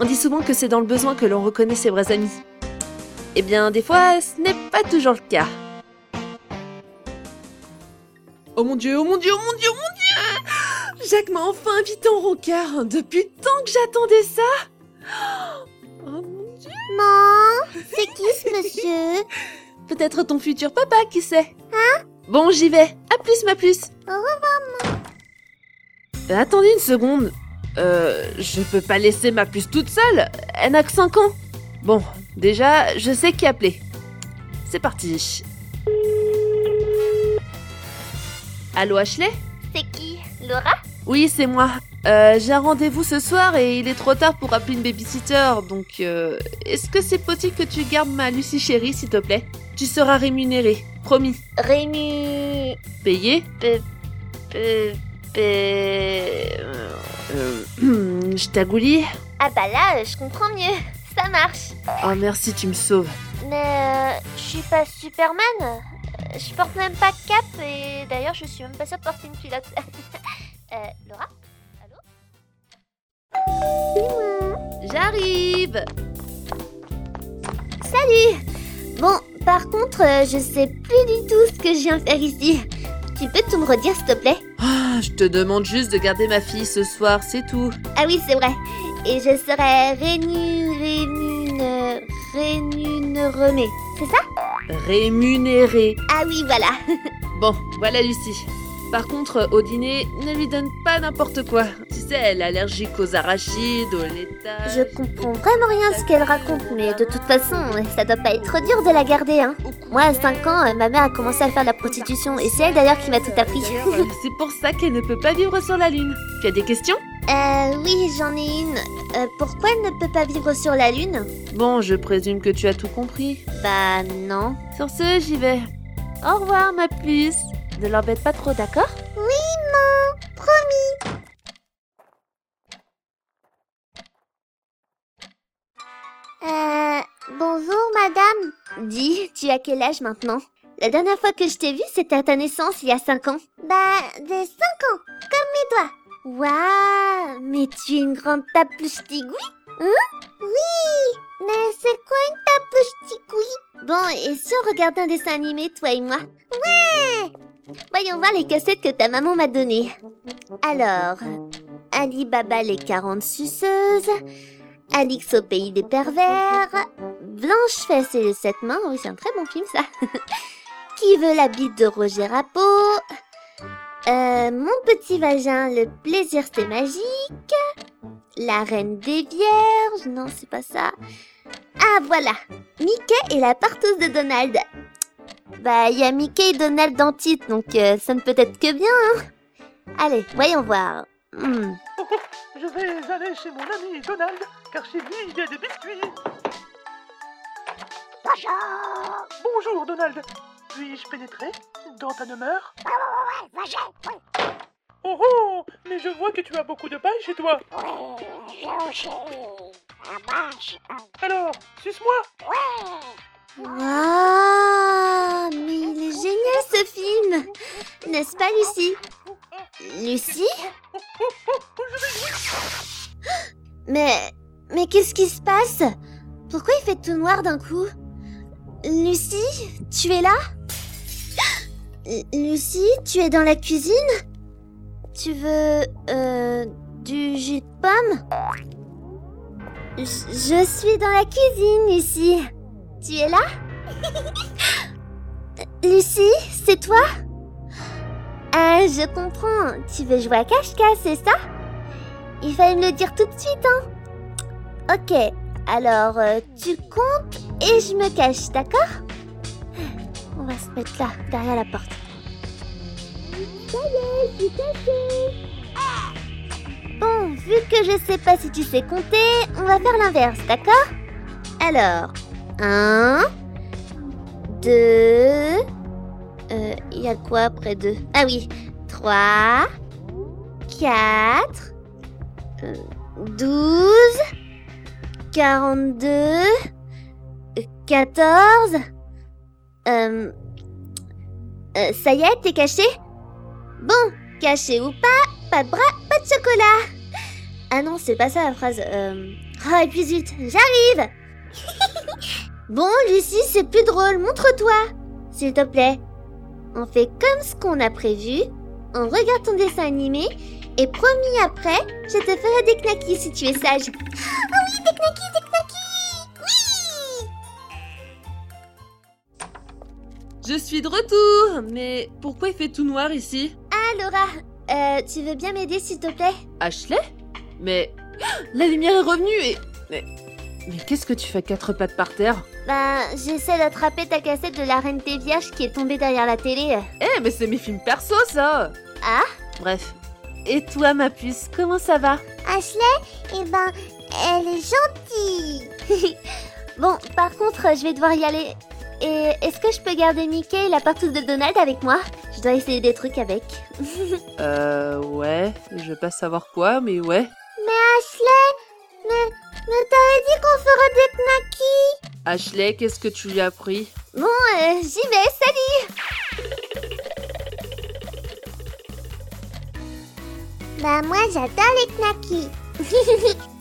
On dit souvent que c'est dans le besoin que l'on reconnaît ses vrais amis. Eh bien, des fois, ce n'est pas toujours le cas. Oh mon dieu, oh mon dieu, oh mon dieu, oh mon dieu Jacques m'a enfin invité en rencard. Depuis tant que j'attendais ça. Oh mon dieu. Maman, c'est qui ce monsieur? Peut-être ton futur papa, qui sait? Hein? Bon, j'y vais. À plus, ma puce. Au revoir, Euh, attendez une seconde. Euh, je peux pas laisser ma puce toute seule. Elle n'a que 5 ans. Bon, déjà, je sais qui appeler. C'est parti. Allô, Ashley? C'est qui? Laura? Oui, c'est moi. Euh, j'ai un rendez-vous ce soir et il est trop tard pour appeler une babysitter, donc euh, est-ce que c'est possible que tu gardes ma Lucie chérie, s'il te plaît? Tu seras rémunérée, promis. Rému... Payé Pe... Pe... Pe... Euh, Je t'agoulis Ah bah là, euh, je comprends mieux. Ça marche. Oh merci, tu me sauves. Mais euh, je suis pas Superman. Euh, Je porte même pas de cap et d'ailleurs je suis même pas sûre de porter une culotte. euh, Laura Allô J'arrive Salut Bon, par contre, je sais plus du tout ce que je viens faire ici. Tu peux tout me redire s'il te plaît? Ah, Je te demande juste de garder ma fille ce soir, c'est tout. Ah oui, c'est vrai. Et je serai rému... rémun... rémunérée. C'est ça? Rémunérée. Ah oui, voilà. Bon, voilà Lucie. Par contre, au dîner, ne lui donne pas n'importe quoi. Sais, allergique aux arachides, au laitage. Je comprends vraiment rien à ce qu'elle raconte, mais de toute façon, ça doit pas être dur de la garder, hein. Moi, à 5 ans, euh, ma mère a commencé à faire de la prostitution, et c'est elle d'ailleurs qui m'a tout appris. C'est pour ça qu'elle ne peut pas vivre sur la Lune. Tu as des questions? Euh, oui, j'en ai une. Euh, pourquoi elle ne peut pas vivre sur la Lune? Bon, je présume que tu as tout compris. Bah non. Sur ce, j'y vais. Au revoir, ma puce. Ne l'embête pas trop, d'accord? Tu as quel âge maintenant? La dernière fois que je t'ai vue, c'était à ta naissance il y a 5 ans. Bah, j'ai 5 ans, comme mes doigts. Waouh, mais tu es une grande tapeuse tigouille Hein? Oui, mais c'est quoi une tapeuse tigouille Bon, et si on regardait un dessin animé, toi et moi? Ouais! Voyons voir les cassettes que ta maman m'a données. Alors, Ali Baba les 40 suceuses, Alix au pays des pervers, Blanche Fesse et les sept mains, oui c'est un très bon film ça. Qui veut la bite de Roger Rappo euh, Mon petit vagin, le plaisir c'est magique. La reine des vierges, non c'est pas ça. Ah voilà, Mickey et la partouze de Donald. Bah, il y a Mickey et Donald dans titre, donc euh, ça ne peut être que bien, hein. Allez, voyons voir. Hmm. Je vais aller chez mon ami Donald, car chez lui il y a des biscuits. Bonjour. Bonjour Donald. Puis-je pénétrer dans ta demeure? Oh oh Mais je vois que tu as beaucoup de paille chez toi. Alors, suce-moi. Waouh Mais il est génial ce film. N'est-ce pas, Lucie? Lucie? Mais... Mais qu'est-ce qui se passe? Pourquoi il fait tout noir d'un coup? Lucie Tu es là? Lucie Tu es dans la cuisine? Tu veux... Euh... Du jus de pomme? Je je suis dans la cuisine, Lucie. Tu es là? Lucie, c'est toi? Ah, je comprends. Tu veux jouer à cache-cache, c'est ça? Il fallait me le dire tout de suite, hein. Ok, alors euh, tu comptes et je me cache, d'accord? On va se mettre là, derrière la porte. Ça y est, je suis cachée. Bon, vu que je sais pas si tu sais compter, on va faire l'inverse, d'accord? Alors, 1, 2, euh, il y a quoi après 2 Ah oui, 3, 4, euh, 12, 42, euh, 14. Euh, euh, ça y est, t'es caché? Bon, caché ou pas, pas de bras, pas de chocolat. Ah non, c'est pas ça la phrase. Euh... Ah, et puis zut, j'arrive Bon, Lucie, c'est plus drôle, montre-toi S'il te plaît. On fait comme ce qu'on a prévu, on regarde ton dessin animé, et promis après, je te ferai des knackis si tu es sage. Oh oui, des knackis, des knackis! Oui! Je suis de retour! Mais pourquoi il fait tout noir ici? Ah, Laura, euh, tu veux bien m'aider s'il te plaît? Ashley? Mais... La lumière est revenue et... Mais... Mais qu'est-ce que tu fais quatre pattes par terre? Ben, j'essaie d'attraper ta cassette de la Reine des Vierges qui est tombée derrière la télé. Eh, mais c'est mes films perso, ça! Ah? Bref. Et toi, ma puce, comment ça va? Ashley Eh ben, elle est gentille. bon, par contre, je vais devoir y aller. Et est-ce que je peux garder Mickey et la partouze de Donald avec moi? Je dois essayer des trucs avec. Euh, ouais. Je vais pas savoir quoi, mais ouais. Mais Ashley Mais, mais t'avais dit qu'on ferait des knackis? Ashley, qu'est-ce que tu lui as pris Bon, euh, j'y vais, salut Bah moi j'adore les knackis